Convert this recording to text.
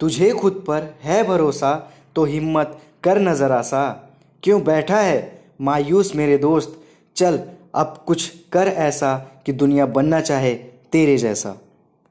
तुझे खुद पर है भरोसा तो हिम्मत कर नज़र आसा। क्यों बैठा है? मायूस मेरे दोस्त। चल, अब कुछ कर ऐसा कि दुनिया बनना चाहे तेरे जैसा।